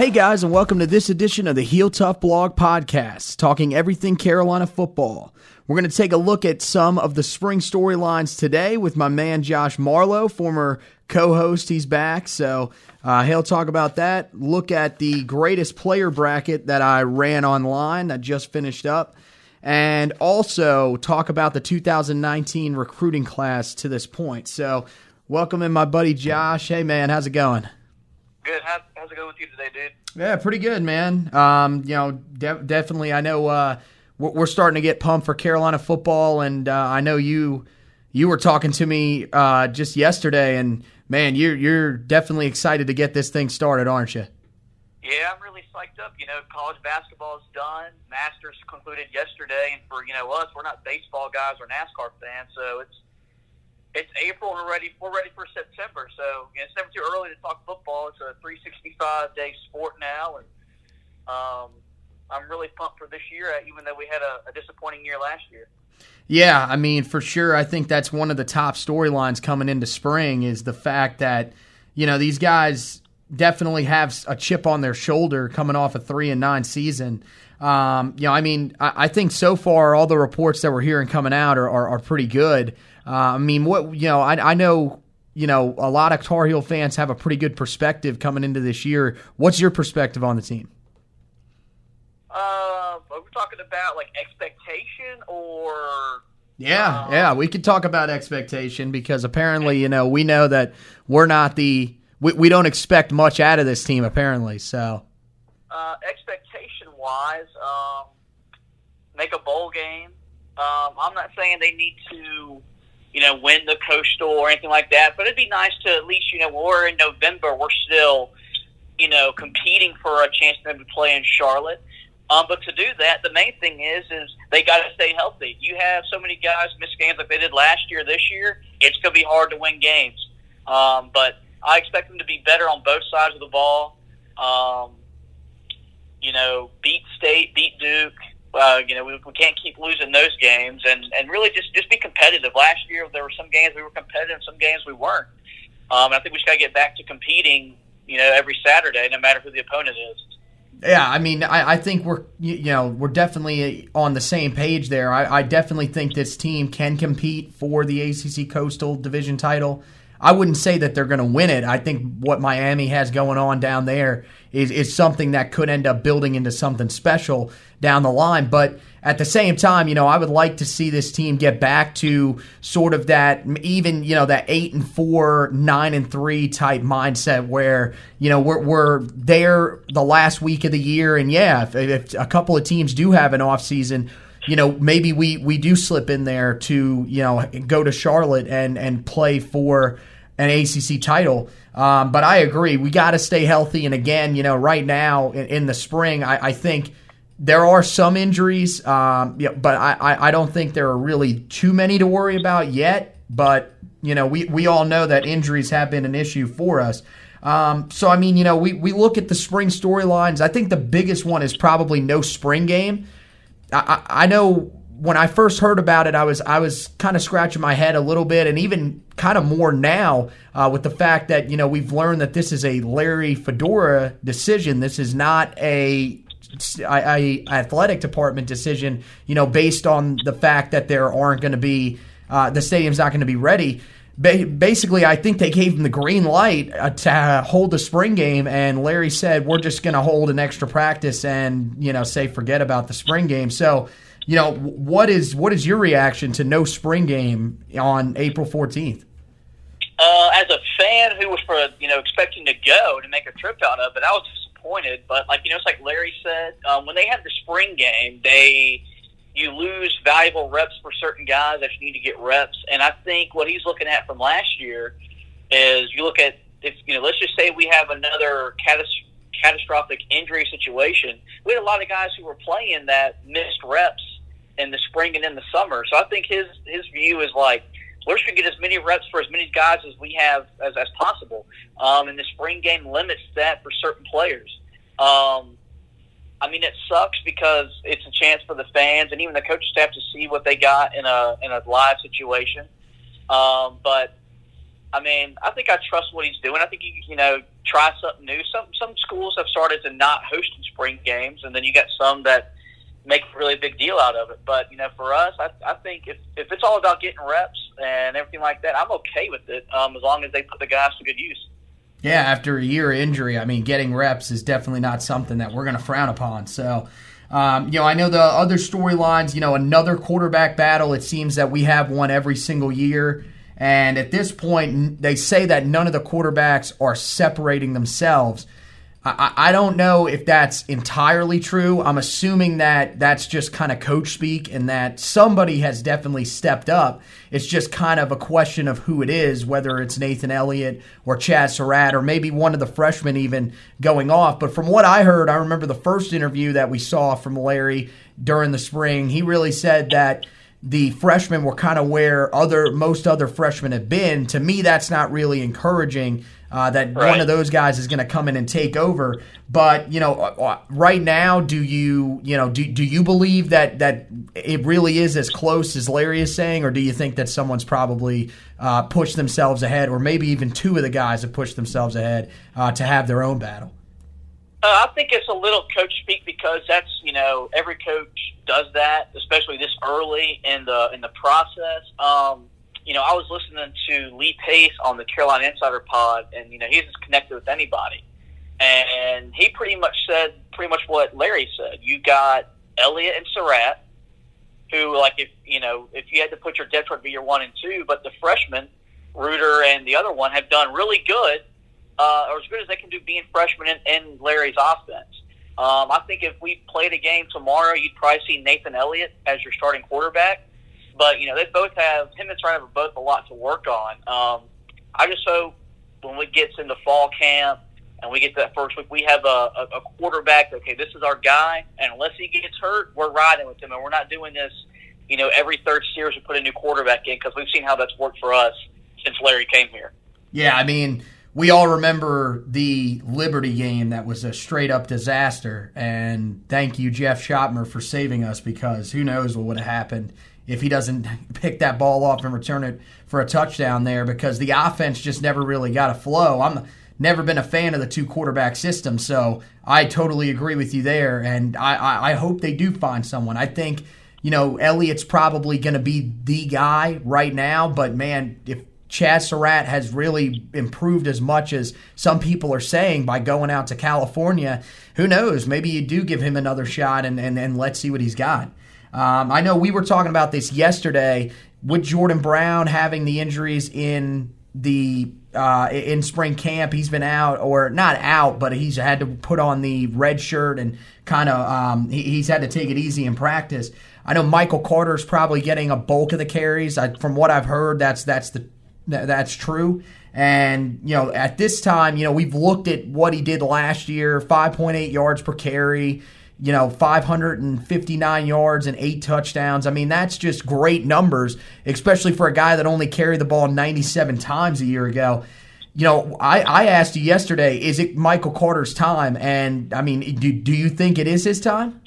Hey guys, and welcome to this edition of the Heel Tough Blog Podcast, talking everything Carolina football. We're going to take a look at some of the spring storylines today with my man Josh Marlowe, former co host. He's back. So uh, he'll talk about that. Look at the greatest player bracket that I ran online that just finished up. And also talk about the 2019 recruiting class to this point. So, welcome in my buddy Josh. Hey, man, how's it going? Good. How, how's it going with you today, dude? Yeah, pretty good, man. Um, you know, de- definitely. I know uh, we're, we're starting to get pumped for Carolina football, and uh, I know you you were talking to me uh, just yesterday, and man, you're you're definitely excited to get this thing started, aren't you? Yeah, I'm really psyched up. You know, college basketball is done. Masters concluded yesterday, and for you know us, we're not baseball guys or NASCAR fans, so it's it's April and we're ready. We're ready for September. So you know, it's never too early to talk football. It's a 365 day sport now, and um, I'm really pumped for this year. Even though we had a, a disappointing year last year. Yeah, I mean, for sure. I think that's one of the top storylines coming into spring is the fact that you know these guys definitely have a chip on their shoulder coming off a three and nine season. Um, you know, I mean, I, I, think so far all the reports that we're hearing coming out are, are, are pretty good. Uh, I mean, what you know, I, I know you know a lot of Tar Heel fans have a pretty good perspective coming into this year. What's your perspective on the team? Uh, are we talking about like expectation or? Yeah, um, yeah, we could talk about expectation because apparently, you know, we know that we're not the we, we don't expect much out of this team apparently. So, uh, expectation wise, um, make a bowl game. Um, I'm not saying they need to you know, win the coastal or anything like that. But it'd be nice to at least, you know, when we're in November, we're still, you know, competing for a chance to play in Charlotte. Um, but to do that, the main thing is is they got to stay healthy. You have so many guys miss games like they did last year. This year, it's going to be hard to win games. Um, but I expect them to be better on both sides of the ball. Um, you know, beat State, beat Duke, uh, you know, we, we can't keep losing those games, and and really just just be competitive. Last year there were some games we were competitive, some games we weren't. Um, I think we just got to get back to competing, you know, every Saturday, no matter who the opponent is. Yeah, I mean, I, I think we're you know we're definitely on the same page there. I, I definitely think this team can compete for the ACC Coastal Division title. I wouldn't say that they're going to win it. I think what Miami has going on down there is, is something that could end up building into something special down the line. But at the same time, you know, I would like to see this team get back to sort of that even, you know, that eight and four, nine and three type mindset where, you know, we're, we're there the last week of the year. And yeah, if, if a couple of teams do have an off season, you know, maybe we, we do slip in there to, you know, go to Charlotte and, and play for an ACC title. Um, but I agree, we got to stay healthy. And again, you know, right now in, in the spring, I, I, think there are some injuries, um, yeah, but I, I don't think there are really too many to worry about yet. But you know, we we all know that injuries have been an issue for us. Um, so I mean, you know, we we look at the spring storylines. I think the biggest one is probably no spring game. I, I, I know when I first heard about it, I was I was kind of scratching my head a little bit, and even kind of more now uh, with the fact that you know we've learned that this is a Larry Fedora decision. This is not a, a, a athletic department decision. You know, based on the fact that there aren't going to be uh, the stadium's not going to be ready. basically, I think they gave him the green light uh, to hold the spring game, and Larry said, "We're just going to hold an extra practice and you know say forget about the spring game." So you know, what is what is your reaction to no spring game on April 14th? Uh, as a fan who was for you know expecting to go to make a trip out of it, I was disappointed. But like you know, it's like Larry said, um, when they have the spring game, they you lose valuable reps for certain guys that you need to get reps. And I think what he's looking at from last year is you look at if you know, let's just say we have another catastrophic catastrophic injury situation. We had a lot of guys who were playing that missed reps in the spring and in the summer. So I think his his view is like let's get as many reps for as many guys as we have as, as possible. Um, and the spring game limits that for certain players. Um, I mean, it sucks because it's a chance for the fans and even the coaching staff to see what they got in a in a live situation. Um, but I mean, I think I trust what he's doing. I think you you know try something new. Some some schools have started to not host spring games, and then you got some that make a really big deal out of it. But you know, for us, I, I think if if it's all about getting reps and everything like that, I'm okay with it um, as long as they put the guys to good use. Yeah, after a year of injury, I mean, getting reps is definitely not something that we're going to frown upon. So. Um, you know, I know the other storylines, you know, another quarterback battle. It seems that we have one every single year. And at this point, they say that none of the quarterbacks are separating themselves. I, I don't know if that's entirely true. I'm assuming that that's just kind of coach speak and that somebody has definitely stepped up. It's just kind of a question of who it is, whether it's Nathan Elliott or Chazz Surratt or maybe one of the freshmen even going off. But from what I heard, I remember the first interview that we saw from Larry during the spring. He really said that the freshmen were kind of where other most other freshmen have been. To me, that's not really encouraging uh, that right. one of those guys is going to come in and take over. But you know, uh, uh, right now, do you you know do, do you believe that that it really is as close as Larry is saying, or do you think that someone's probably uh, pushed themselves ahead, or maybe even two of the guys have pushed themselves ahead uh, to have their own battle? Uh, I think it's a little coach speak because that's you know every coach does that, especially this early in the in the process. Um, you know, I was listening to Lee Pace on the Carolina Insider Pod, and you know he's as connected with anybody, and he pretty much said pretty much what Larry said. You got Elliott and Surratt, who like if you know if you had to put your depth chart be your one and two, but the freshmen Ruder and the other one have done really good, uh, or as good as they can do being freshmen in, in Larry's offense. Um, I think if we played a game tomorrow, you'd probably see Nathan Elliott as your starting quarterback. But you know, they both have him and Trent have both a lot to work on. Um, I just hope when we get into fall camp and we get to that first week, we have a, a, a quarterback. Okay, this is our guy, and unless he gets hurt, we're riding with him, and we're not doing this. You know, every third series we put a new quarterback in because we've seen how that's worked for us since Larry came here. Yeah, I mean we all remember the Liberty game that was a straight up disaster. And thank you, Jeff Schoettmer, for saving us because who knows what would have happened if he doesn't pick that ball off and return it for a touchdown there because the offense just never really got a flow. I'm never been a fan of the two quarterback system, so I totally agree with you there. And I, I, I hope they do find someone. I think, you know, Elliott's probably going to be the guy right now, but man, if Chazz Surratt has really improved as much as some people are saying by going out to California. Who knows? Maybe you do give him another shot and, and, and let's see what he's got. Um, I know we were talking about this yesterday with Jordan Brown having the injuries in the uh, in spring camp. He's been out, or not out, but he's had to put on the red shirt and kind of um, he, he's had to take it easy in practice. I know Michael Carter's probably getting a bulk of the carries. I, from what I've heard, that's that's the that's true. And, you know, at this time, you know, we've looked at what he did last year 5.8 yards per carry, you know, 559 yards and eight touchdowns. I mean, that's just great numbers, especially for a guy that only carried the ball 97 times a year ago. You know, I, I asked you yesterday, is it Michael Carter's time? And, I mean, do, do you think it is his time?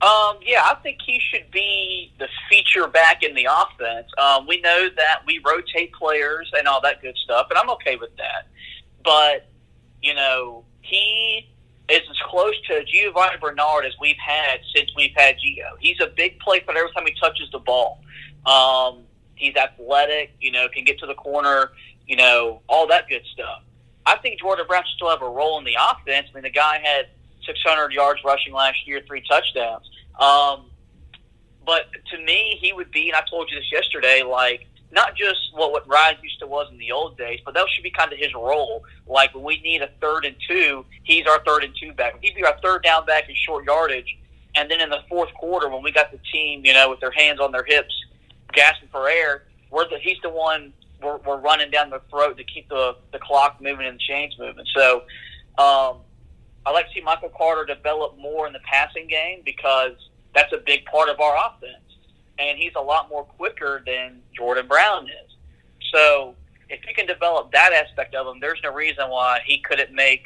Um, yeah, I think he should be the feature back in the offense. Um, we know that we rotate players and all that good stuff, and I'm okay with that. But, you know, he is as close to Giovani Bernard as we've had since we've had Gio. He's a big play but every time he touches the ball. Um, he's athletic, you know, can get to the corner, you know, all that good stuff. I think Jordan Brown should still have a role in the offense. I mean, the guy had 600 yards rushing last year, three touchdowns. Um, but to me, he would be, and I told you this yesterday, like not just what what Ryan used to was in the old days, but that should be kind of his role. Like when we need a third and two, he's our third and two back. He'd be our third down back in short yardage. And then in the fourth quarter, when we got the team, you know, with their hands on their hips, gasping for air, we're the, he's the one we're, we're running down the throat to keep the, the clock moving and the chains moving. So um, I like to see Michael Carter develop more in the passing game because that's a big part of our offense. And he's a lot more quicker than Jordan Brown is. So if he can develop that aspect of him, there's no reason why he couldn't make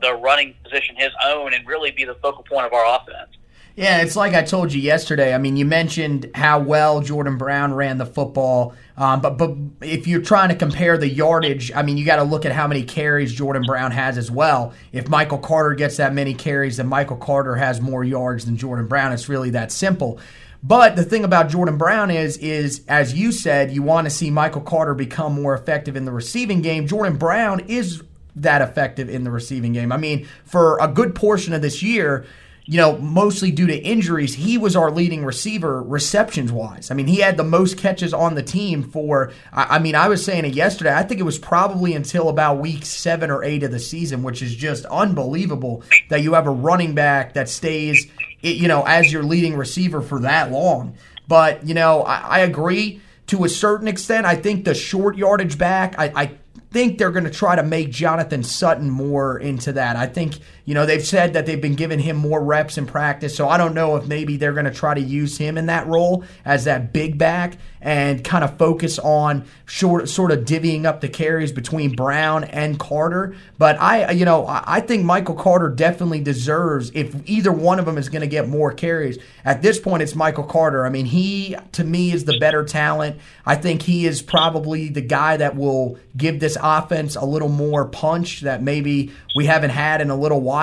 the running position his own and really be the focal point of our offense. Yeah, it's like I told you yesterday. I mean, you mentioned how well Jordan Brown ran the football, um, but but if you're trying to compare the yardage, I mean, you got to look at how many carries Jordan Brown has as well. If Michael Carter gets that many carries, then Michael Carter has more yards than Jordan Brown. It's really that simple. But the thing about Jordan Brown is, is as you said, you want to see Michael Carter become more effective in the receiving game. Jordan Brown is that effective in the receiving game. I mean, for a good portion of this year, you know, mostly due to injuries, he was our leading receiver receptions wise. I mean, he had the most catches on the team for, I, mean, I was saying it yesterday. I think it was probably until about week seven or eight of the season, which is just unbelievable that you have a running back that stays, you know, as your leading receiver for that long. But, you know, I, I agree to a certain extent. I think the short yardage back, I, I think they're going to try to make Jonathan Sutton more into that. I think, you know, they've said that they've been giving him more reps in practice. So I don't know if maybe they're going to try to use him in that role as that big back and kind of focus on short, sort of divvying up the carries between Brown and Carter. But I, you know, I think Michael Carter definitely deserves, if either one of them is going to get more carries, at this point it's Michael Carter. I mean, he, to me, is the better talent. I think he is probably the guy that will give this offense a little more punch that maybe we haven't had in a little while.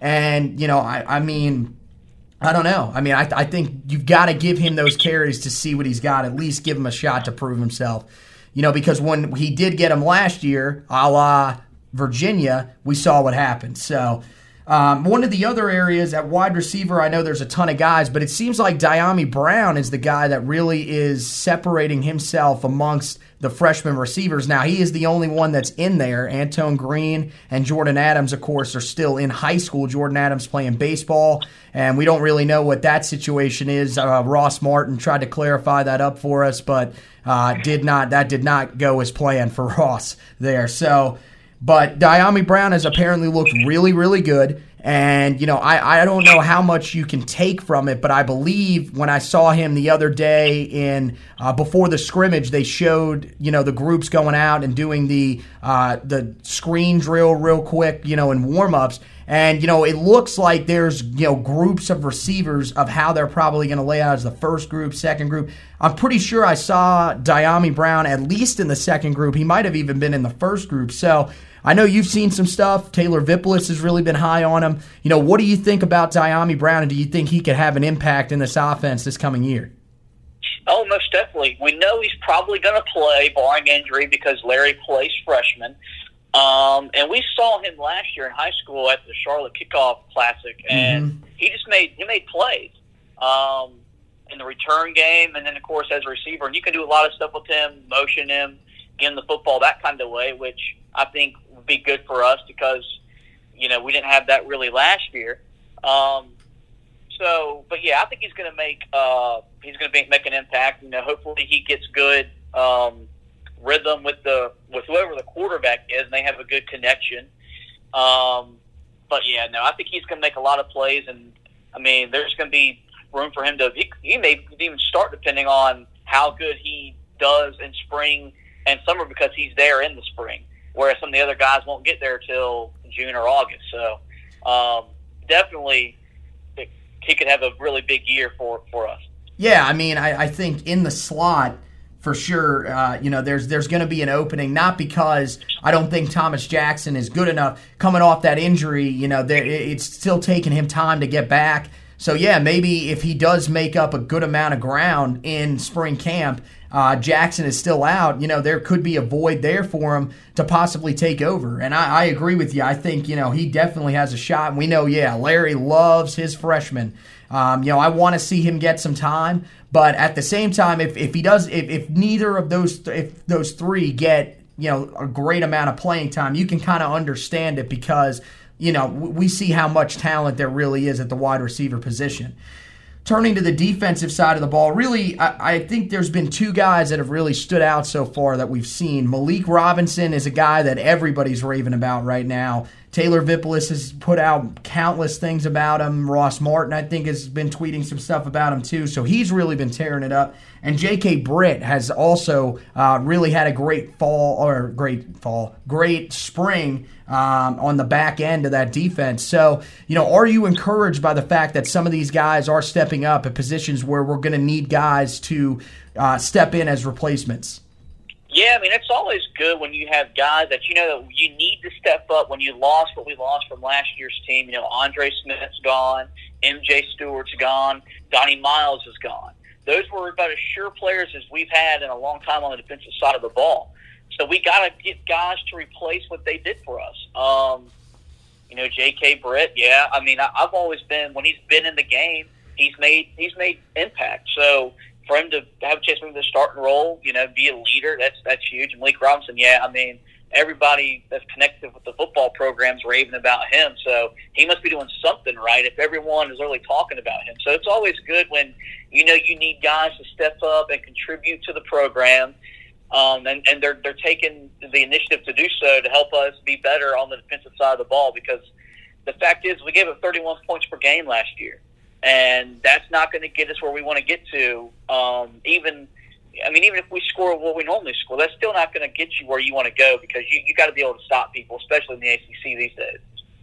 And, you know, I, I mean, I don't know. I mean, I, I think you've got to give him those carries to see what he's got. At least give him a shot to prove himself. You know, because when he did get him last year, a la Virginia, we saw what happened. So, um, one of the other areas at wide receiver, I know there's a ton of guys, but it seems like Dyami Brown is the guy that really is separating himself amongst the freshman receivers. Now, he is the only one that's in there. Antoine Green and Jordan Adams, of course, are still in high school. Jordan Adams playing baseball, and we don't really know what that situation is. Uh, Ross Martin tried to clarify that up for us, but uh, did not. That did not go as planned for Ross there. So but Dyami Brown has apparently looked really, really good. And, you know, I, I don't know how much you can take from it, but I believe when I saw him the other day in uh, before the scrimmage, they showed, you know, the groups going out and doing the uh, the screen drill real quick, you know, in warm ups. And, you know, it looks like there's, you know, groups of receivers of how they're probably going to lay out as the first group, second group. I'm pretty sure I saw Dyami Brown at least in the second group. He might have even been in the first group. So, I know you've seen some stuff. Taylor Vippolis has really been high on him. You know, what do you think about Dyami Brown, and do you think he could have an impact in this offense this coming year? Oh, most definitely. We know he's probably going to play, barring injury, because Larry plays freshman. Um, and we saw him last year in high school at the Charlotte Kickoff Classic, and mm-hmm. he just made he made plays um, in the return game, and then of course as a receiver. And you can do a lot of stuff with him, motion him, get him the football that kind of way, which I think be good for us because you know we didn't have that really last year. Um, so, but yeah, I think he's going to make uh, he's going to make an impact. You know, hopefully he gets good um, rhythm with the with whoever the quarterback is, and they have a good connection. Um, but yeah, no, I think he's going to make a lot of plays, and I mean, there's going to be room for him to he, he may even start depending on how good he does in spring and summer because he's there in the spring whereas some of the other guys won't get there till June or August. So um, definitely, he could have a really big year for for us. Yeah, I mean, I, I think in the slot for sure. Uh, you know, there's there's going to be an opening, not because I don't think Thomas Jackson is good enough coming off that injury. You know, it's still taking him time to get back. So yeah, maybe if he does make up a good amount of ground in spring camp, uh, Jackson is still out, you know, there could be a void there for him to possibly take over. And I, I, agree with you. I think, you know, he definitely has a shot. And we know, yeah, Larry loves his freshmen. Um, you know, I want to see him get some time, but at the same time, if, if he does, if, if neither of those, if those three get, you know, a great amount of playing time, you can kind of understand it because, you know, we see how much talent there really is at the wide receiver position turning to the defensive side of the ball, really, I, I, think there's been two guys that have really stood out so far that we've seen. Malik Robinson is a guy that everybody's raving about right now. Taylor Vippolis has put out countless things about him. Ross Martin, I think, has been tweeting some stuff about him too. So he's really been tearing it up. And J.K. Britt has also uh, really had a great fall or great fall, great spring um, on the back end of that defense. So, you know, are you encouraged by the fact that some of these guys are stepping up at positions where we're going to need guys to uh, step in as replacements? Yeah, I mean it's always good when you have guys that you know you need to step up when you lost what we lost from last year's team. You know, Andre Smith's gone, MJ Stewart's gone, Donnie Miles is gone. Those were about as sure players as we've had in a long time on the defensive side of the ball. So we got to get guys to replace what they did for us. Um, you know, J.K. Britt. Yeah, I mean, I, I've always been when he's been in the game, he's made he's made impact. So for him to have a chance to move the starting role, you know, be a leader, that's that's huge. And Malik Robinson, yeah, I mean, everybody that's connected with the football program's raving about him. So he must be doing something right if everyone is really talking about him. So it's always good when you know you need guys to step up and contribute to the program um, and, and they're they're taking the initiative to do so to help us be better on the defensive side of the ball. Because the fact is, we gave up 31 points per game last year, and that's not going to get us where we want to get to. Um, even, I mean, even if we score what we normally score, that's still not going to get you where you want to go because you you got to be able to stop people, especially in the ACC these days.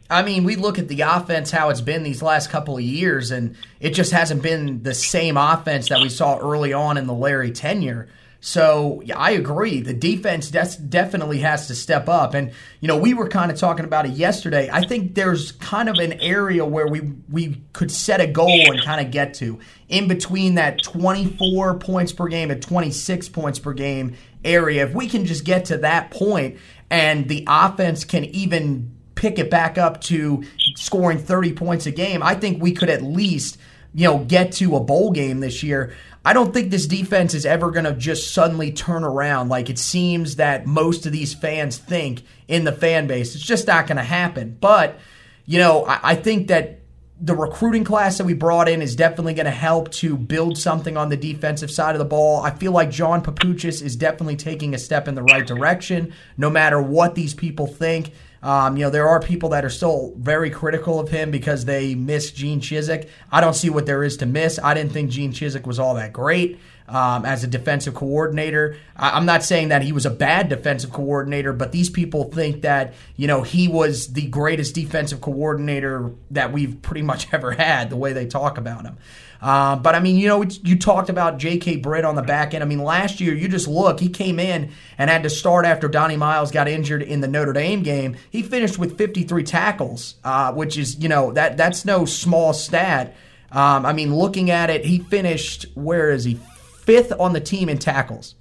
I mean, we look at the offense, how it's been these last couple of years, and it just hasn't been the same offense that we saw early on in the Larry tenure. So yeah, I agree. The defense des- definitely has to step up. And, you know, we were kind of talking about it yesterday. I think there's kind of an area where we, we could set a goal and kind of get to in between that 24 points per game and 26 points per game area. If we can just get to that point and the offense can even pick it back up to scoring 30 points a game, I think we could at least you know, get to a bowl game this year. I don't think this defense is ever going to just suddenly turn around like it seems that most of these fans think in the fan base. It's just not going to happen. But, you know, I, I think that the recruiting class that we brought in is definitely going to help to build something on the defensive side of the ball. I feel like John Papuchis is definitely taking a step in the right direction, no matter what these people think. Um, you know, there are people that are still very critical of him because they miss Gene Chizik. I don't see what there is to miss. I didn't think Gene Chizik was all that great um, as a defensive coordinator. I, am not saying that he was a bad defensive coordinator, but these people think that, you know, he was the greatest defensive coordinator that we've pretty much ever had, the way they talk about him. Uh, but I mean, you know, you talked about J.K. Britt on the back end. I mean, last year, you just look, he came in and had to start after Donnie Miles got injured in the Notre Dame game. He finished with 53 tackles, uh, which is, you know, that that's no small stat. Um, I mean, looking at it, he finished, where is he? Fifth on the team in tackles.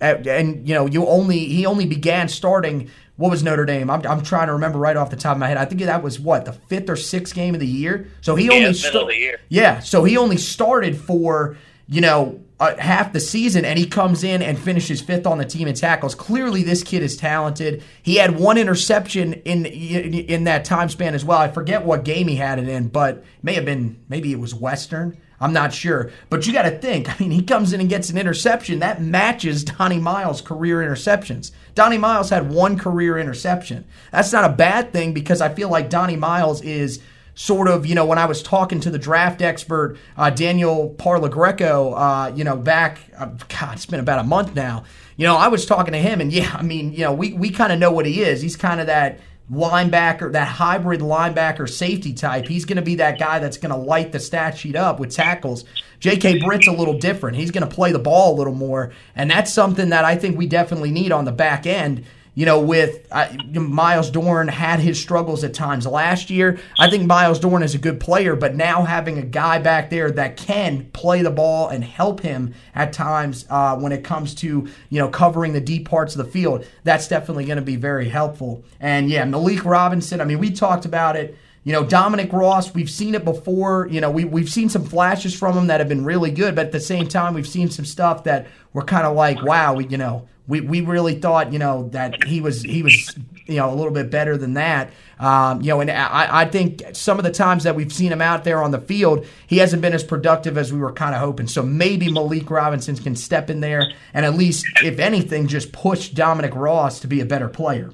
And, and you know, you only he only began starting what was Notre Dame? I'm, I'm trying to remember right off the top of my head. I think that was what the fifth or sixth game of the year. So he yeah, only started. Yeah, so he only started for you know uh, half the season, and he comes in and finishes fifth on the team in tackles. Clearly, this kid is talented. He had one interception in in that time span as well. I forget what game he had it in, but may have been maybe it was Western. I'm not sure. But you got to think, I mean, he comes in and gets an interception. That matches Donnie Miles' career interceptions. Donnie Miles had one career interception. That's not a bad thing because I feel like Donnie Miles is sort of, you know, when I was talking to the draft expert, uh, Daniel Parlagreco, uh, you know, back, uh, God, it's been about a month now. You know, I was talking to him, and yeah, I mean, you know, we, we kind of know what he is. He's kind of that linebacker, that hybrid linebacker safety type. He's going to be that guy that's going to light the stat sheet up with tackles. J.K. Britt's a little different. He's going to play the ball a little more, and that's something that I think we definitely need on the back end you know, with uh, Myles Dorn had his struggles at times last year. I think Myles Dorn is a good player, but now having a guy back there that can play the ball and help him at times uh, when it comes to you know covering the deep parts of the field, that's definitely going to be very helpful. And yeah, Malik Robinson. I mean, we talked about it You know, Dominique Ross, we've seen it before. You know, we, we've seen some flashes from him that have been really good, but at the same time, we've seen some stuff that we're kind of like, wow, we, you know, we, we really thought, you know, that he was he was you know a little bit better than that. Um, you know, and I, I think some of the times that we've seen him out there on the field, he hasn't been as productive as we were kind of hoping. So maybe Malik Robinson can step in there and at least, if anything, just push Dominique Ross to be a better player.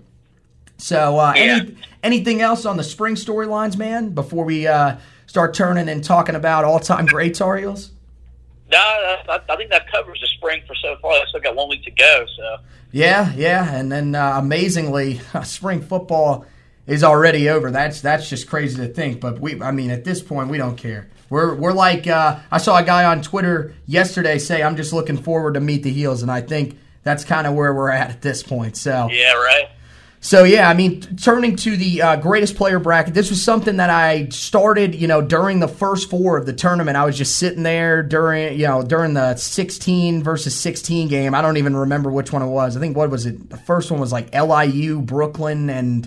So, uh, yeah. any, anything else on the spring storylines, man, before we uh, start turning and talking about all time greats, Heels? No, I, I, think that covers the spring for so far. I still got one week to go. So. Yeah, yeah, and then uh, amazingly, spring football is already over. That's that's just crazy to think. But we, I mean, at this point, we don't care. We're we're like uh, I saw a guy on Twitter yesterday say, "I'm just looking forward to meet the heels," and I think that's kind of where we're at at this point. So yeah, right. So yeah, I mean, turning to the uh, greatest player bracket, this was something that I started, you know, during the first four of the tournament. I was just sitting there during, you know, during the 16 versus 16 game. I don't even remember which one it was. I think what was it? The first one was like LIU, Brooklyn, and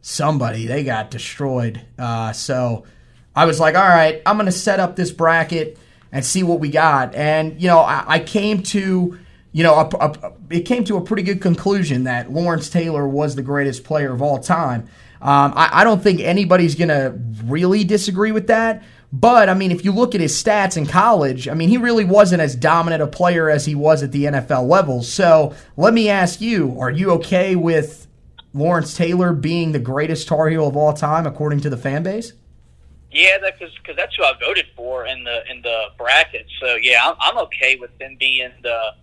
somebody. They got destroyed. Uh, so I was like, all right, I'm going to set up this bracket and see what we got. And you know, I, I came to you know, a, a, it came to a pretty good conclusion that Lawrence Taylor was the greatest player of all time. Um, I, I, don't think anybody's going to really disagree with that. But, I mean, if you look at his stats in college, I mean, he really wasn't as dominant a player as he was at the NFL level. So let me ask you are you okay with Lawrence Taylor being the greatest Tar Heel of all time, according to the fan base? Yeah, because that, that's who I voted for in the in the bracket. So yeah, I'm, I'm okay with him being the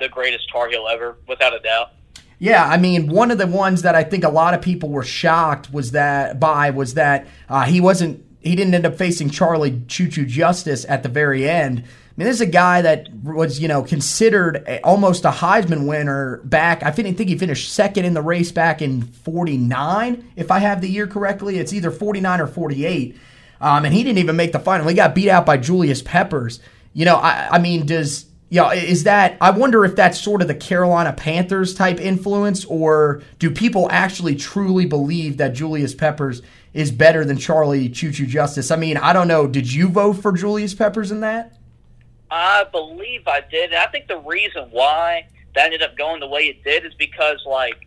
the greatest Tar Heel ever, without a doubt. Yeah, I mean, one of the ones that I think a lot of people were shocked was that by was that uh, he wasn't he didn't end up facing Charlie Choo Choo Justice at the very end. I mean, this is a guy that was, you know, considered a, almost a Heisman winner back. I think, he finished second in the race back in 49, if I have the year correctly. It's either 49 or 48. Um, and he didn't even make the final. He got beat out by Julius Peppers. You know, I, I mean, does yeah, is that I wonder if that's sort of the Carolina Panthers type influence, or do people actually truly believe that Julius Peppers is better than Charlie Choo Choo Justice? I mean, I don't know. Did you vote for Julius Peppers in that? I believe I did. And I think the reason why that ended up going the way it did is because, like,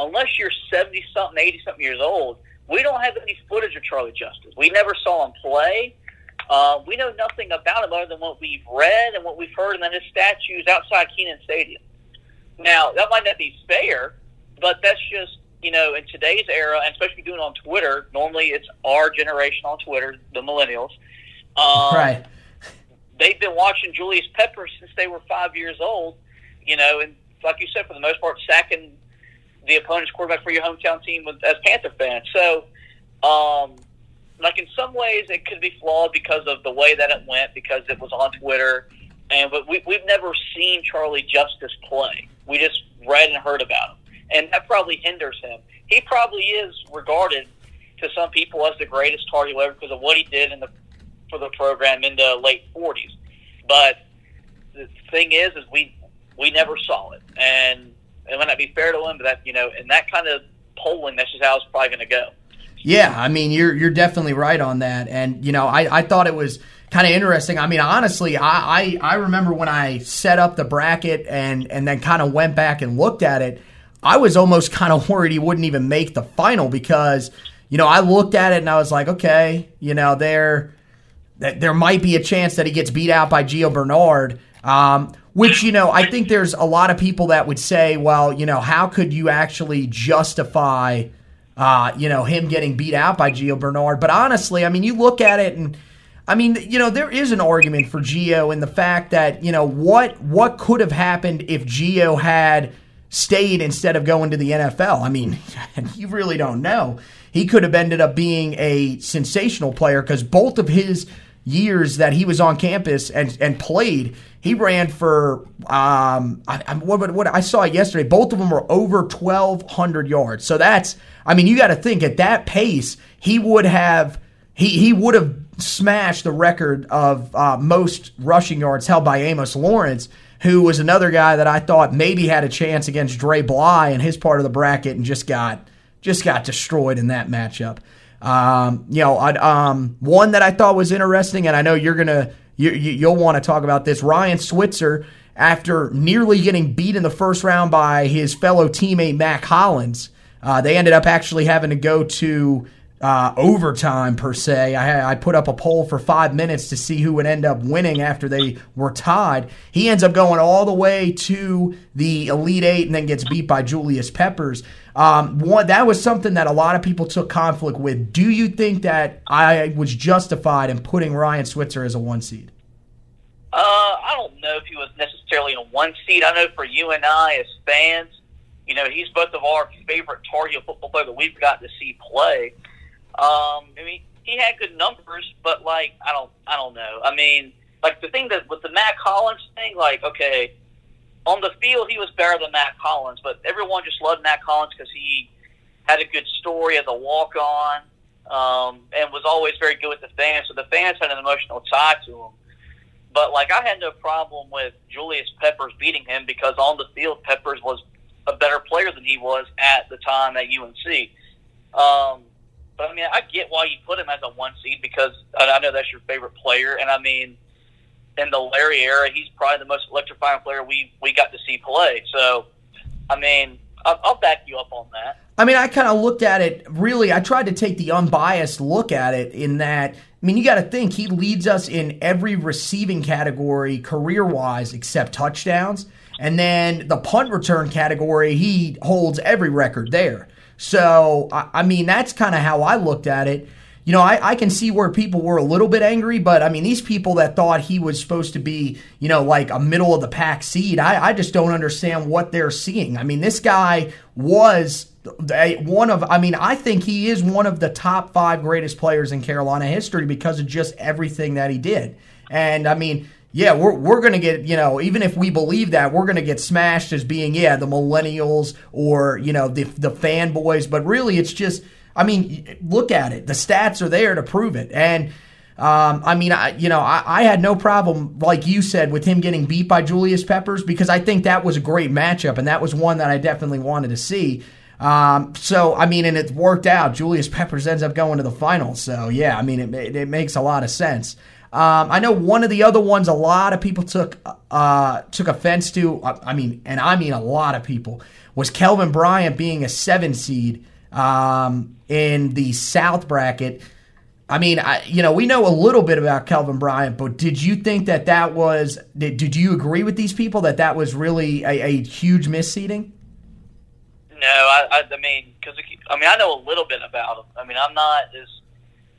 unless you're 70 something, 80 something years old, we don't have any footage of Charlie Justice. We never saw him play. Uh, we know nothing about him other than what we've read and what we've heard, and then his statues outside Kenan Stadium. Now, that might not be fair, but that's just, you know, in today's era, and especially doing it on Twitter, normally it's our generation on Twitter, the millennials. Um, right. They've been watching Julius Pepper since they were five years old, you know, and like you said, for the most part, sacking the opponent's quarterback for your hometown team with, as Panther fans. So, um, like in some ways it could be flawed because of the way that it went because it was on Twitter and but we we've never seen Charlie Justice play. We just read and heard about him. And that probably hinders him. He probably is regarded to some people as the greatest Tar Heel ever because of what he did in the for the program in the late forties. But the thing is is we we never saw it. And it might not be fair to him, but that you know, in that kind of polling that's just how it's probably gonna go. Yeah, I mean you're you're definitely right on that, and you know I, I thought it was kind of interesting. I mean honestly, I, I I remember when I set up the bracket and and then kind of went back and looked at it, I was almost kind of worried he wouldn't even make the final because you know I looked at it and I was like, okay, you know there there might be a chance that he gets beat out by Gio Bernard. Um, which you know I think there's a lot of people that would say, well, you know, how could you actually justify uh, you know, him getting beat out by Gio Bernard. But honestly, I mean, you look at it and I mean, you know, there is an argument for Gio in the fact that, you know, what what could have happened if Gio had stayed instead of going to the NFL? I mean, you really don't know. He could have ended up being a sensational player because both of his years that he was on campus and, and played, he ran for um, I, I, what, what I saw yesterday. Both of them were over twelve hundred yards. So that's I mean, you got to think at that pace, he would have he he would have smashed the record of uh, most rushing yards held by Amos Lawrence, who was another guy that I thought maybe had a chance against Dre Bly in his part of the bracket and just got just got destroyed in that matchup. Um, you know, um, one that I thought was interesting, and I know you're gonna you, you, will want to talk about this. Ryan Switzer, after nearly getting beat in the first round by his fellow teammate Mack Hollins, uh, they ended up actually having to go to uh, overtime per se. I, I, put up a poll for five minutes to see who would end up winning after they were tied. He ends up going all the way to the Elite Eight and then gets beat by Julius Peppers. Um, one, that was something that a lot of people took conflict with. Do you think that I was justified in putting Ryan Switzer as a one seed? Uh, I don't know if he was necessarily a one seed. I know for you and I as fans, you know, he's both of our favorite Tar Heel football player that we've got to see play. Um, I mean, he had good numbers, but like, I don't, I don't know. I mean, like the thing that with the Mack Hollins thing, like, okay, on the field he was better than Mack Hollins, but everyone just loved Mack Hollins because he had a good story as a walk on, um, and was always very good with the fans. So the fans had an emotional tie to him. But like, I had no problem with Julius Peppers beating him because on the field Peppers was a better player than he was at the time at UNC. Um, but I mean, I get why you put him as a one seed because I know that's your favorite player, and I mean, in the Larry era, he's probably the most electrifying player we we got to see play. So, I mean, I'll, I'll back you up on that. I mean, I kind of looked at it really. I tried to take the unbiased look at it in that. I mean, you got to think he leads us in every receiving category career wise except touchdowns. And then the punt return category, he holds every record there. So, I, I mean, that's kind of how I looked at it. You know, I, I can see where people were a little bit angry, but I mean, these people that thought he was supposed to be, you know, like a middle of the pack seed, I, I just don't understand what they're seeing. I mean, this guy was one of, I mean, I think he is one of the top five greatest players in Carolina history because of just everything that he did. And I mean, yeah, we're, we're going to get, you know, even if we believe that, we're going to get smashed as being, yeah, the millennials or, you know, the, the fanboys. But really, it's just, I mean, look at it. The stats are there to prove it. And, um, I mean, I, you know, I, I, had no problem, like you said, with him getting beat by Julius Peppers because I think that was a great matchup, and that was one that I definitely wanted to see. Um, so, I mean, and it worked out. Julius Peppers ends up going to the finals. So, yeah, I mean, it, it makes a lot of sense. Um, I know one of the other ones a lot of people took uh, took offense to. Uh, I mean, and I mean a lot of people was Kelvin Bryant being a seven seed um, in the South bracket. I mean, I, you know, we know a little bit about Kelvin Bryant, but did you think that that was? Did, did you agree with these people that that was really a, a huge misseeding? No, I, I, I mean, because I mean, I know a little bit about him. I mean, I'm not as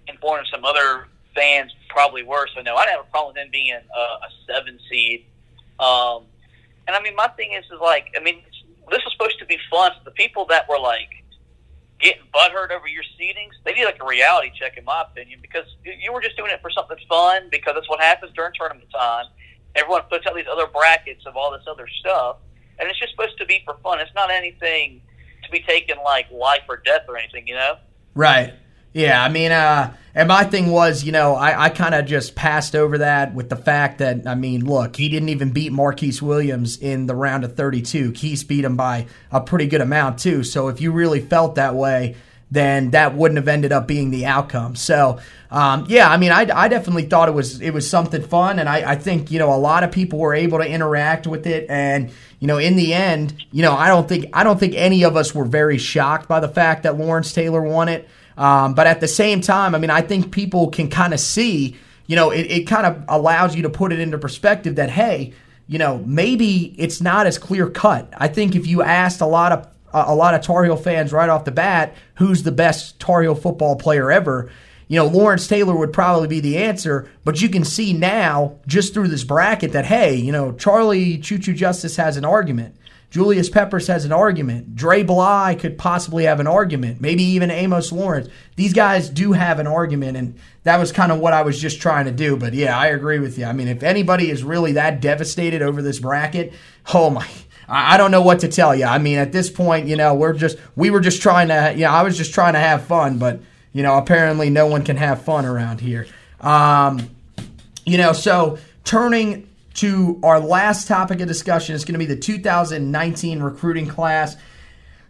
informed as some other fans probably were. So no, I didn't have a problem with them being a, a seven seed. Um, and I mean, my thing is, is like, I mean, this was supposed to be fun. So the people that were like getting butthurt over your seedings, they need like a reality check, in my opinion, because you were just doing it for something fun because that's what happens during tournament time. Everyone puts out these other brackets of all this other stuff, and it's just supposed to be for fun. It's not anything to be taken like life or death or anything, you know? Right. Yeah, I mean, uh, and my thing was, you know, I, I kind of just passed over that with the fact that, I mean, look, he didn't even beat Marquise Williams in the round of 32. Keith beat him by a pretty good amount, too. So if you really felt that way, then that wouldn't have ended up being the outcome. So, um, yeah, I mean, I, I, definitely thought it was it was something fun, and I, I, think you know a lot of people were able to interact with it, and you know, in the end, you know, I don't think I don't think any of us were very shocked by the fact that Lawrence Taylor won it. Um, but at the same time, I mean, I think people can kind of see, you know, it, it kind of allows you to put it into perspective that, hey, you know, maybe it's not as clear cut. I think if you asked a lot of a lot of Tar Heel fans right off the bat, who's the best Tar Heel football player ever? You know, Lawrence Taylor would probably be the answer, but you can see now just through this bracket that hey, you know, Charlie Choo Choo Justice has an argument. Julius Peppers has an argument. Dre Bly could possibly have an argument. Maybe even Amos Lawrence. These guys do have an argument, and that was kind of what I was just trying to do. But yeah, I agree with you. I mean, if anybody is really that devastated over this bracket, oh my. I don't know what to tell you. I mean, at this point, you know, we're just we were just trying to, you know, I was just trying to have fun, but you know, apparently no one can have fun around here. Um, you know, so turning to our last topic of discussion is going to be the 2019 recruiting class.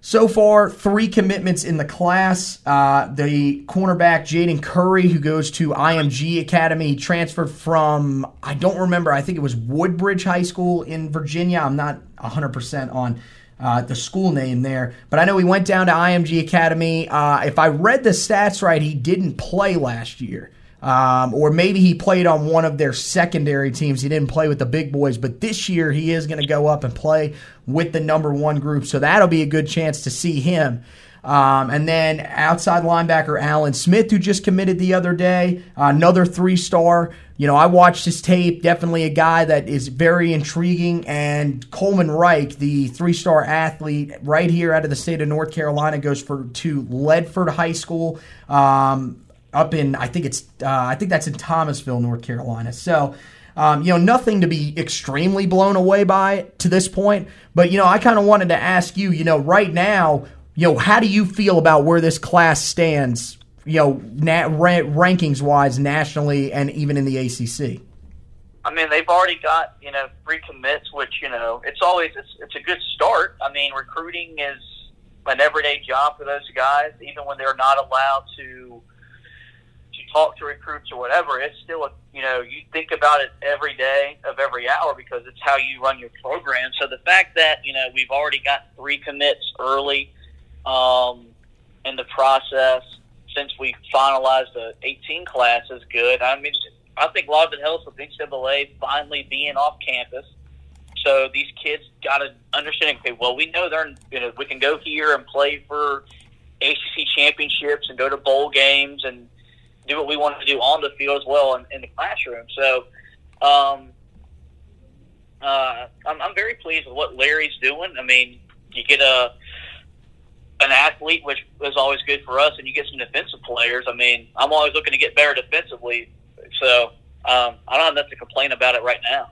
So far, three commitments in the class. Uh, the cornerback Jaden Curry, who goes to IMG Academy, transferred from I don't remember. I think it was Woodbridge High School in Virginia. I'm not 100 percent on uh, the school name there, but I know he went down to IMG Academy. Uh, if I read the stats right, he didn't play last year. Um, or maybe he played on one of their secondary teams. He didn't play with the big boys, but this year he is going to go up and play with the number one group. So that'll be a good chance to see him. Um, and then outside linebacker Alan Smith, who just committed the other day, another three star. You know, I watched his tape. Definitely a guy that is very intriguing. And Coleman Reich, the three star athlete right here out of the state of North Carolina, goes for to Ledford High School. Um, up in I think it's uh, I think that's in Thomasville, North Carolina. So. Um, you know, nothing to be extremely blown away by to this point, but you know, I kind of wanted to ask you, you know, right now, you know, how do you feel about where this class stands, you know, na- rankings wise nationally and even in the ACC? I mean, they've already got you know three commits, which you know it's always it's, it's a good start. I mean, recruiting is an everyday job for those guys, even when they're not allowed to talk to recruits or whatever, it's still a you know you think about it every day of every hour because it's how you run your program. So the fact that you know we've already got three commits early um, in the process since we finalized the 18 class is good. I mean, I think a lot of it helps with NCAA finally being off campus. So these kids got to understand. Okay, well, we know they're you know we can go here and play for ACC championships and go to bowl games and do what we want to do on the field as well in, in the classroom. So, um, uh, I'm, I'm very pleased with what Larry's doing. I mean, you get a an athlete, which is always good for us, and you get some defensive players. I mean, I'm always looking to get better defensively. So um, I don't have nothing to complain about it right now.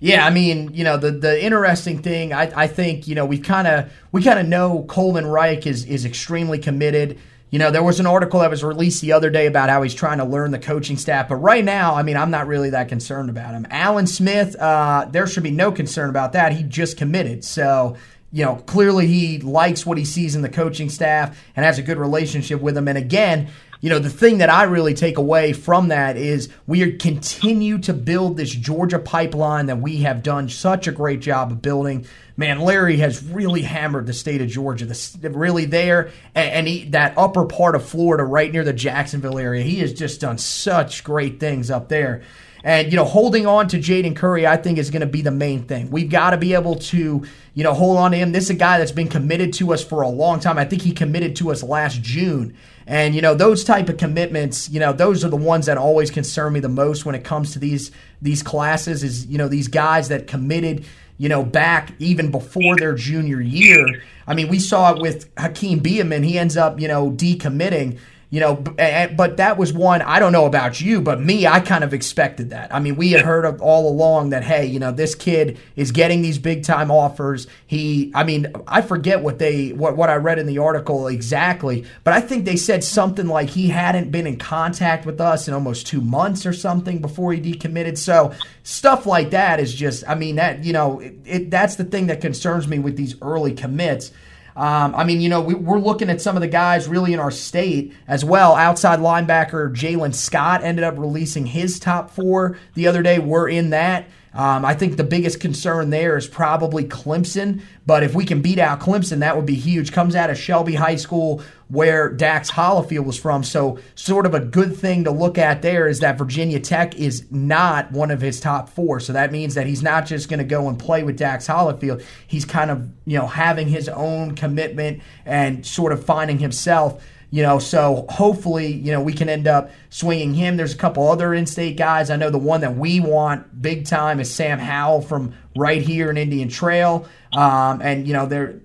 Yeah, I mean, you know, the the interesting thing, I, I think, you know, we kind of we kind of know Coleman Reich is is extremely committed. You know, there was an article that was released the other day about how he's trying to learn the coaching staff, but right now, I mean, I'm not really that concerned about him. Alan Smith, uh, there should be no concern about that. He just committed, so you know, clearly he likes what he sees in the coaching staff and has a good relationship with them. And again, you know, the thing that I really take away from that is we continue to build this Georgia pipeline that we have done such a great job of building. Man, Larry has really hammered the state of Georgia, the, really there, and, and he, that upper part of Florida, right near the Jacksonville area. He has just done such great things up there. And, you know, holding on to Jaden Curry, I think, is going to be the main thing. We've got to be able to, you know, hold on to him. This is a guy that's been committed to us for a long time. I think he committed to us last June. And you know those type of commitments, you know those are the ones that always concern me the most when it comes to these these classes. Is you know these guys that committed, you know, back even before their junior year. I mean, we saw it with Hakeem Beamon. He ends up, you know, decommitting you know, but that was one, I don't know about you, but me, I kind of expected that. I mean, we had heard of all along that, hey, you know, this kid is getting these big time offers. He, I mean, I forget what they, what, what I read in the article exactly, but I think they said something like he hadn't been in contact with us in almost two months or something before he decommitted. So stuff like that is just, I mean, that, you know, it, it, that's the thing that concerns me with these early commits um, I mean, you know, we, are looking at some of the guys really in our state as well. Outside linebacker Jalen Scott ended up releasing his top four the other day. We're in that. Um, I think the biggest concern there is probably Clemson, but if we can beat out Clemson, that would be huge. Comes out of Shelby High School, where Dax Hollifield was from. So, sort of a good thing to look at there is that Virginia Tech is not one of his top four. So that means that he's not just going to go and play with Dax Hollifield. He's kind of you know having his own commitment and sort of finding himself. You know, so hopefully, you know, we can end up swinging him. There's a couple other in-state guys. I know the one that we want big time is Sam Howell from right here in Indian Trail. Um, and you know, there,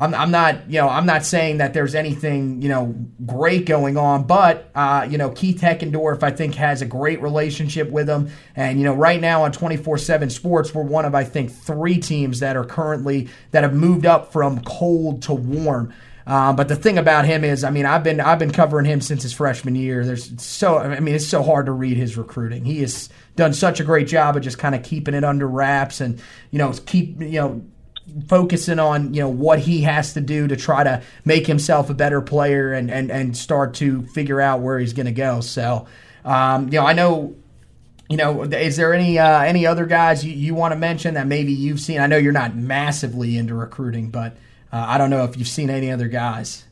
I'm, I'm not, you know, I'm not saying that there's anything, you know, great going on, but, uh, you know, Keith Heckendorf, I think, has a great relationship with him. And, you know, right now on 24 7 Sports, we're one of, I think, three teams that are currently, that have moved up from cold to warm. Uh, but the thing about him is, I mean, I've been I've been covering him since his freshman year. There's so I mean, it's so hard to read his recruiting. He has done such a great job of just kind of keeping it under wraps and you know keep you know focusing on you know what he has to do to try to make himself a better player and and, and start to figure out where he's going to go. So, um, you know, I know. You know, is there any uh, any other guys you, you want to mention that maybe you've seen? I know you're not massively into recruiting, but uh, I don't know if you've seen any other guys.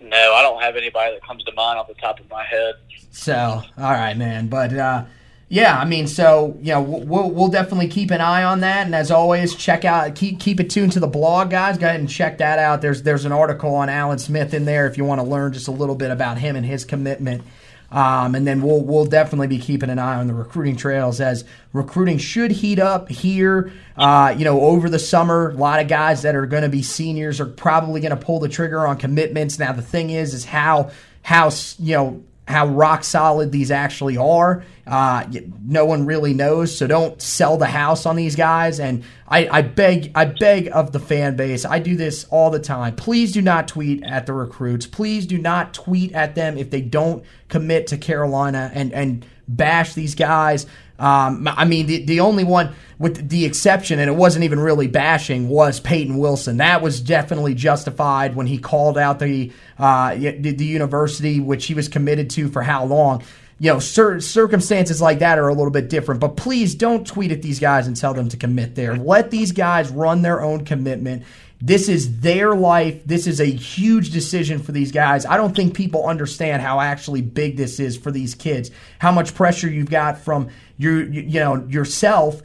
No, I don't have anybody that comes to mind off the top of my head. So, all right, man. But uh, yeah, I mean, so you know, we'll we'll definitely keep an eye on that, and as always, check out keep keep it tuned to the blog, guys. Go ahead and check that out. There's there's an article on Alan Smith in there if you want to learn just a little bit about him and his commitment. Um, and then we'll we'll definitely be keeping an eye on the recruiting trails as recruiting should heat up here. Uh, you know, over the summer, a lot of guys that are going to be seniors are probably going to pull the trigger on commitments. Now, the thing is, is how how you know how rock solid these actually are. Uh, no one really knows, so don't sell the house on these guys. And I, I, beg, I beg of the fan base. I do this all the time. Please do not tweet at the recruits. Please do not tweet at them if they don't commit to Carolina and and bash these guys. Um, I mean, the, the only one with the exception, and it wasn't even really bashing, was Peyton Wilson. That was definitely justified when he called out the uh, the, the university, which he was committed to for how long. You know, certain circumstances like that are a little bit different. But please don't tweet at these guys and tell them to commit there. Let these guys run their own commitment. This is their life. This is a huge decision for these guys. I don't think people understand how actually big this is for these kids. How much pressure you've got from your you know yourself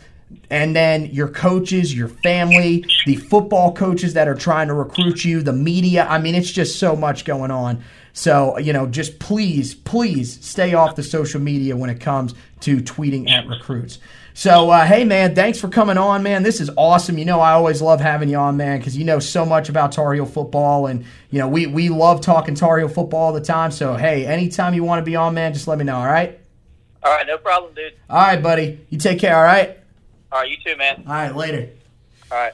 and then your coaches, your family, the football coaches that are trying to recruit you, the media. I mean, it's just so much going on. So, you know, just please, please stay off the social media when it comes to tweeting at recruits. So, uh, hey, man, thanks for coming on, man. This is awesome. You know, I always love having you on, man, because you know so much about Tar Heel football. And, you know, we, we love talking Tar Heel football all the time. So, hey, anytime you want to be on, man, just let me know, all right? All right, no problem, dude. All right, buddy. You take care, all right? All right, you too, man. All right, later. All right.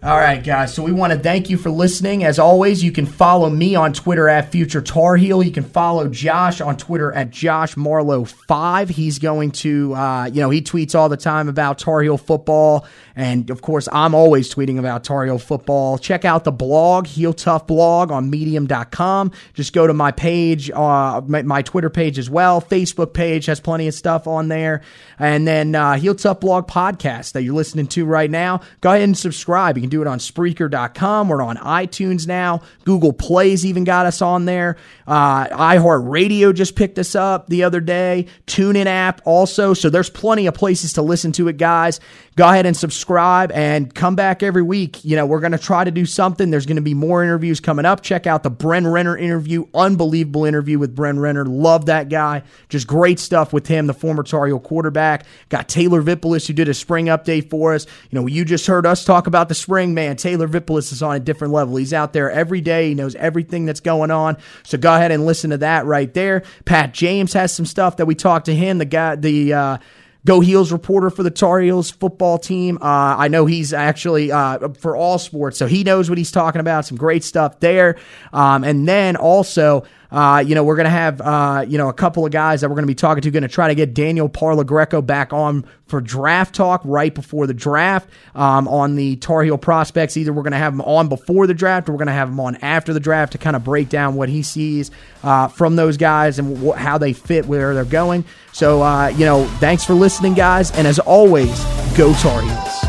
All right, guys. So we want to thank you for listening. As always, you can follow me on Twitter at Future Tar Heel. You can follow Josh on Twitter at Josh Marlow Five. He's going to, uh, you know, he tweets all the time about Tar Heel football, and of course, I'm always tweeting about Tar Heel football. Check out the blog, Heel Tough Blog on Medium.com. Just go to my page, uh, my, my, Twitter page as well. Facebook page has plenty of stuff on there, and then uh, Heel Tough Blog podcast that you're listening to right now. Go ahead and subscribe. You can do it on Spreaker.com. We're on iTunes now. Google Play's even got us on there. Uh, iHeartRadio just picked us up the other day. TuneIn app also. So there's plenty of places to listen to it, guys. Go ahead and subscribe and come back every week. You know, we're going to try to do something. There's going to be more interviews coming up. Check out the Bryn Renner interview. Unbelievable interview with Bryn Renner. Love that guy. Just great stuff with him, the former Tar Heel quarterback. Got Taylor Vippolis who did a spring update for us. You know, you just heard us talk about the spring, man. Taylor Vippolis is on a different level. He's out there every day. He knows everything that's going on. So go ahead and listen to that right there. Pat James has some stuff that we talked to him. The guy, the uh, Go Heels reporter for the Tar Heels football team. Uh, I know he's actually uh, for all sports, so he knows what he's talking about. Some great stuff there. Um, and then also, uh, you know, we're going to have, uh, you know, a couple of guys that we're going to be talking to, going to try to get Daniel Parla Greco back on for draft talk right before the draft um, on the Tar Heel prospects. Either we're going to have him on before the draft or we're going to have him on after the draft to kind of break down what he sees uh, from those guys and how they fit where they're going. So, uh, you know, thanks for listening, guys. And as always, go Tar Heels.